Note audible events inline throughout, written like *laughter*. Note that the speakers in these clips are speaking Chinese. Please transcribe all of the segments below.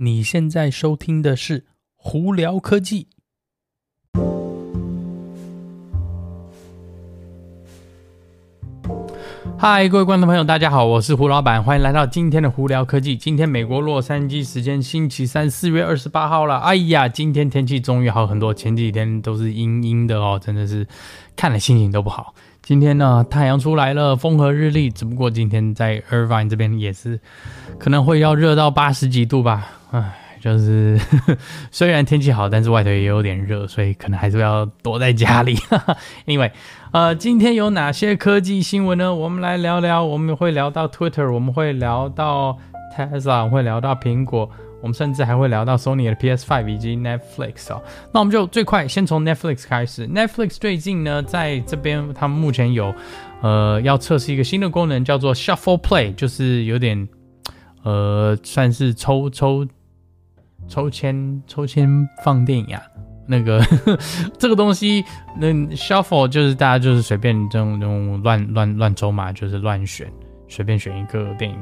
你现在收听的是《胡聊科技》。嗨，各位观众朋友，大家好，我是胡老板，欢迎来到今天的《胡聊科技》。今天美国洛杉矶时间星期三，四月二十八号了。哎呀，今天天气终于好很多，前几天都是阴阴的哦，真的是看了心情都不好。今天呢，太阳出来了，风和日丽。只不过今天在 Irvine 这边也是可能会要热到八十几度吧。唉，就是呵呵 *laughs* 虽然天气好，但是外头也有点热，所以可能还是要躲在家里。*laughs* 因为呃，今天有哪些科技新闻呢？我们来聊聊。我们会聊到 Twitter，我们会聊到 Tesla，我们会聊到苹果。我们甚至还会聊到 Sony 的 PS5 以及 Netflix 哦，那我们就最快先从 Netflix 开始。Netflix 最近呢，在这边他们目前有呃要测试一个新的功能，叫做 Shuffle Play，就是有点呃算是抽抽抽签抽签放电影啊。那个 *laughs* 这个东西，那 Shuffle 就是大家就是随便这种这种乱乱乱抽嘛，就是乱选，随便选一个电影。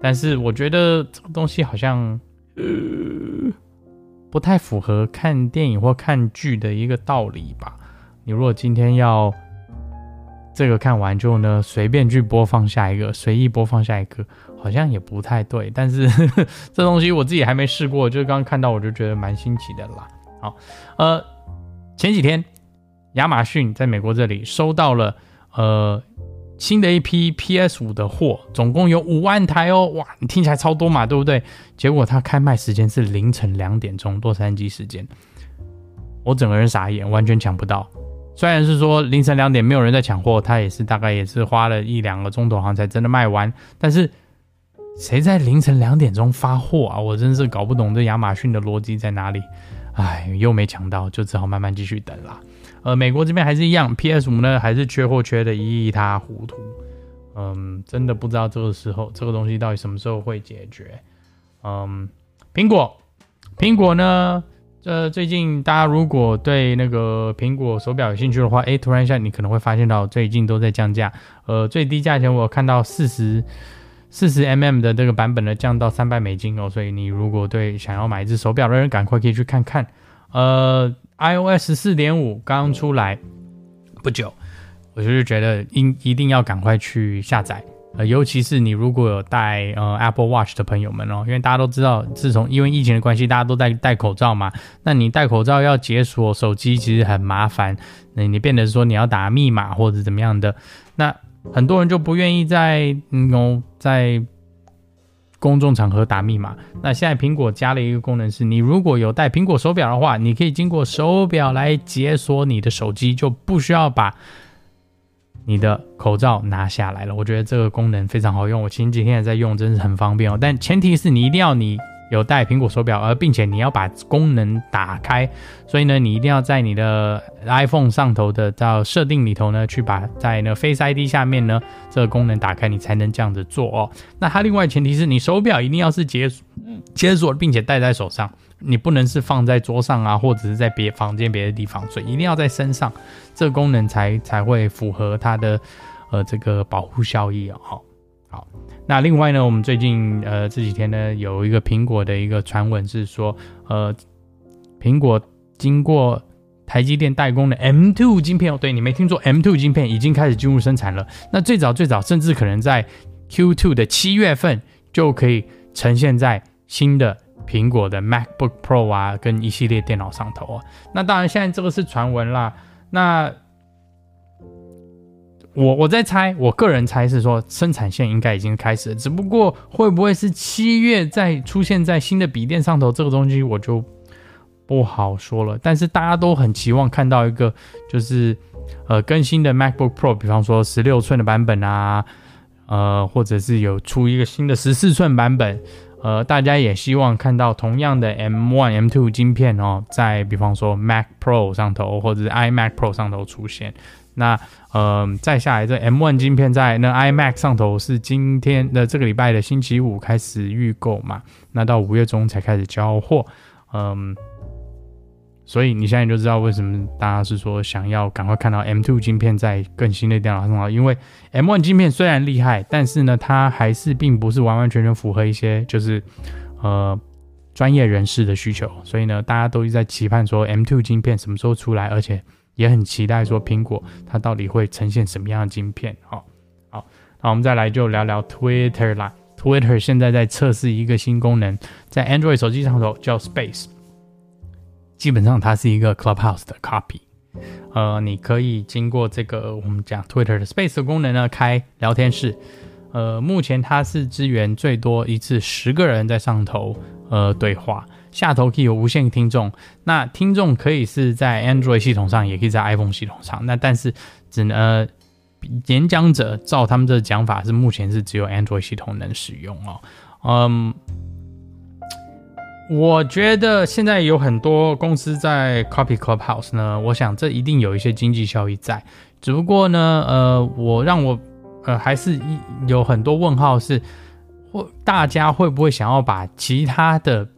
但是我觉得这个东西好像。不太符合看电影或看剧的一个道理吧。你如果今天要这个看完之后呢，随便去播放下一个，随意播放下一个，好像也不太对。但是 *laughs* 这东西我自己还没试过，就刚刚看到我就觉得蛮新奇的啦。好，呃，前几天亚马逊在美国这里收到了呃。新的一批 PS 五的货，总共有五万台哦，哇，你听起来超多嘛，对不对？结果它开卖时间是凌晨两点钟，洛杉矶时间，我整个人傻眼，完全抢不到。虽然是说凌晨两点没有人在抢货，它也是大概也是花了一两个钟头，好像才真的卖完。但是谁在凌晨两点钟发货啊？我真是搞不懂这亚马逊的逻辑在哪里。唉，又没抢到，就只好慢慢继续等啦。呃，美国这边还是一样，PS 五呢还是缺货缺的一塌糊涂。嗯，真的不知道这个时候这个东西到底什么时候会解决。嗯，苹果，苹果呢，呃，最近大家如果对那个苹果手表有兴趣的话，诶，突然一下你可能会发现到最近都在降价。呃，最低价钱我看到四十四十 mm 的这个版本呢降到三百美金哦，所以你如果对想要买一只手表的人，赶快可以去看看。呃。iOS 四点五刚出来不久，我就是觉得应一定要赶快去下载，呃，尤其是你如果有戴呃 Apple Watch 的朋友们哦，因为大家都知道，自从因为疫情的关系，大家都在戴口罩嘛，那你戴口罩要解锁手机其实很麻烦，那你变得说你要打密码或者怎么样的，那很多人就不愿意在嗯哦在。公众场合打密码，那现在苹果加了一个功能，是你如果有带苹果手表的话，你可以经过手表来解锁你的手机，就不需要把你的口罩拿下来了。我觉得这个功能非常好用，我前几天也在用，真是很方便哦。但前提是你一定要你。有带苹果手表，而并且你要把功能打开，所以呢，你一定要在你的 iPhone 上头的到设定里头呢，去把在那 Face ID 下面呢这个功能打开，你才能这样子做哦。那它另外前提是你手表一定要是解锁解锁，并且戴在手上，你不能是放在桌上啊，或者是在别房间别的地方，所以一定要在身上，这个功能才才会符合它的呃这个保护效益哦。好。那另外呢，我们最近呃这几天呢，有一个苹果的一个传闻是说，呃，苹果经过台积电代工的 M2 晶片哦，对，你没听错，M2 晶片已经开始进入生产了。那最早最早，甚至可能在 Q2 的七月份就可以呈现在新的苹果的 MacBook Pro 啊，跟一系列电脑上头哦。那当然，现在这个是传闻啦。那我我在猜，我个人猜是说生产线应该已经开始了，只不过会不会是七月再出现在新的笔电上头，这个东西我就不好说了。但是大家都很期望看到一个就是呃更新的 MacBook Pro，比方说十六寸的版本啊，呃或者是有出一个新的十四寸版本，呃大家也希望看到同样的 M1、M2 晶片哦，在比方说 Mac Pro 上头或者是 iMac Pro 上头出现。那呃，再下来这 M1 晶片在那 iMac 上头是今天的这个礼拜的星期五开始预购嘛？那到五月中才开始交货，嗯，所以你现在就知道为什么大家是说想要赶快看到 M2 晶片在更新的电脑上，因为 M1 晶片虽然厉害，但是呢，它还是并不是完完全全符合一些就是呃。专业人士的需求，所以呢，大家都一直在期盼说 M2 晶片什么时候出来，而且也很期待说苹果它到底会呈现什么样的晶片。好，好，那我们再来就聊聊 Twitter 啦。Twitter 现在在测试一个新功能，在 Android 手机上头叫 Space，基本上它是一个 Clubhouse 的 copy。呃，你可以经过这个我们讲 Twitter 的 Space 的功能呢，开聊天室。呃，目前它是支援最多一次十个人在上头呃对话，下头可以有无限听众。那听众可以是在 Android 系统上，也可以在 iPhone 系统上。那但是只能呃演讲者照他们的讲法是目前是只有 Android 系统能使用哦。嗯，我觉得现在有很多公司在 copy Clubhouse 呢，我想这一定有一些经济效益在。只不过呢，呃，我让我。呃，还是一有很多问号是，或大家会不会想要把其他的，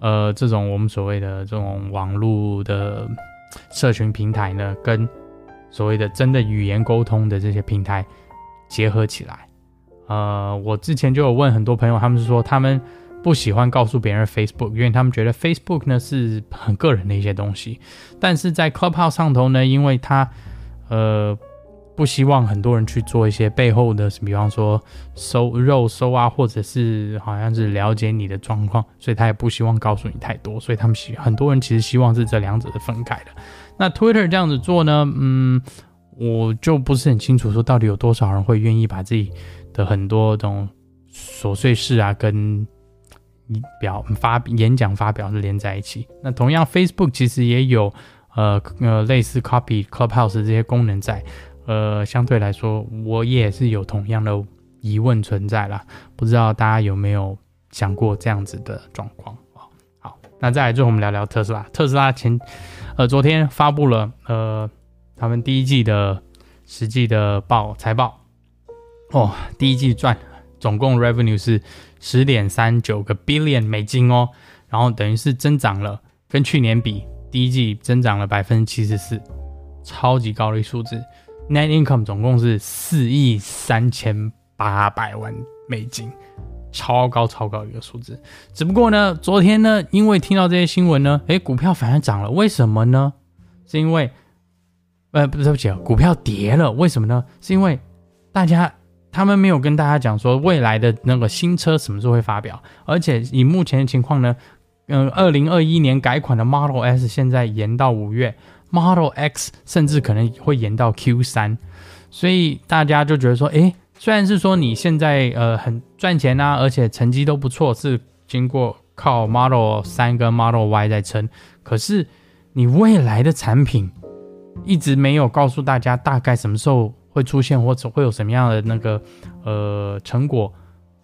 呃，这种我们所谓的这种网络的社群平台呢，跟所谓的真的语言沟通的这些平台结合起来？呃，我之前就有问很多朋友，他们是说他们不喜欢告诉别人 Facebook，因为他们觉得 Facebook 呢是很个人的一些东西，但是在 Clubhouse 上头呢，因为它呃。不希望很多人去做一些背后的，比方说收肉搜啊，或者是好像是了解你的状况，所以他也不希望告诉你太多，所以他们希很多人其实希望是这两者的分开的。那 Twitter 这样子做呢，嗯，我就不是很清楚说到底有多少人会愿意把自己的很多这种琐碎事啊，跟你表发演讲发表是连在一起。那同样 Facebook 其实也有呃呃类似 Copy Clubhouse 这些功能在。呃，相对来说，我也是有同样的疑问存在啦。不知道大家有没有想过这样子的状况？好，那再来最后我们聊聊特斯拉。特斯拉前呃昨天发布了呃他们第一季的实际的报财报哦，第一季赚总共 revenue 是十点三九个 billion 美金哦，然后等于是增长了，跟去年比第一季增长了百分之七十四，超级高的数字。Net income 总共是四亿三千八百万美金，超高超高一个数字。只不过呢，昨天呢，因为听到这些新闻呢，诶，股票反而涨了。为什么呢？是因为，呃，不，对不起，股票跌了。为什么呢？是因为大家他们没有跟大家讲说未来的那个新车什么时候会发表，而且以目前的情况呢，嗯、呃，二零二一年改款的 Model S 现在延到五月。Model X 甚至可能会延到 Q 三，所以大家就觉得说，诶，虽然是说你现在呃很赚钱啊，而且成绩都不错，是经过靠 Model 三跟 Model Y 在撑，可是你未来的产品一直没有告诉大家大概什么时候会出现，或者会有什么样的那个呃成果，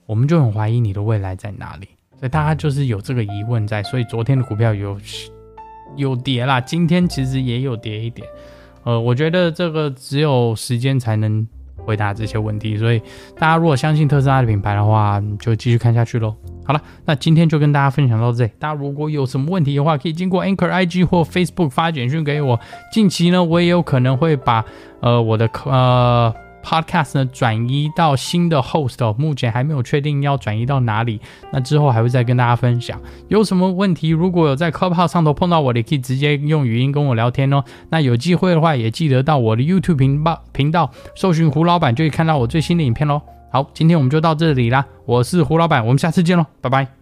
我们就很怀疑你的未来在哪里，所以大家就是有这个疑问在，所以昨天的股票有。有跌啦，今天其实也有跌一点，呃，我觉得这个只有时间才能回答这些问题，所以大家如果相信特斯拉的品牌的话，就继续看下去喽。好了，那今天就跟大家分享到这里，大家如果有什么问题的话，可以经过 Anchor IG 或 Facebook 发简讯给我。近期呢，我也有可能会把呃我的呃。Podcast 呢，转移到新的 host 哦，目前还没有确定要转移到哪里，那之后还会再跟大家分享。有什么问题，如果有在 Clubhouse 上头碰到我的，也可以直接用语音跟我聊天哦。那有机会的话，也记得到我的 YouTube 频道频道搜寻胡老板，就可以看到我最新的影片喽。好，今天我们就到这里啦，我是胡老板，我们下次见喽，拜拜。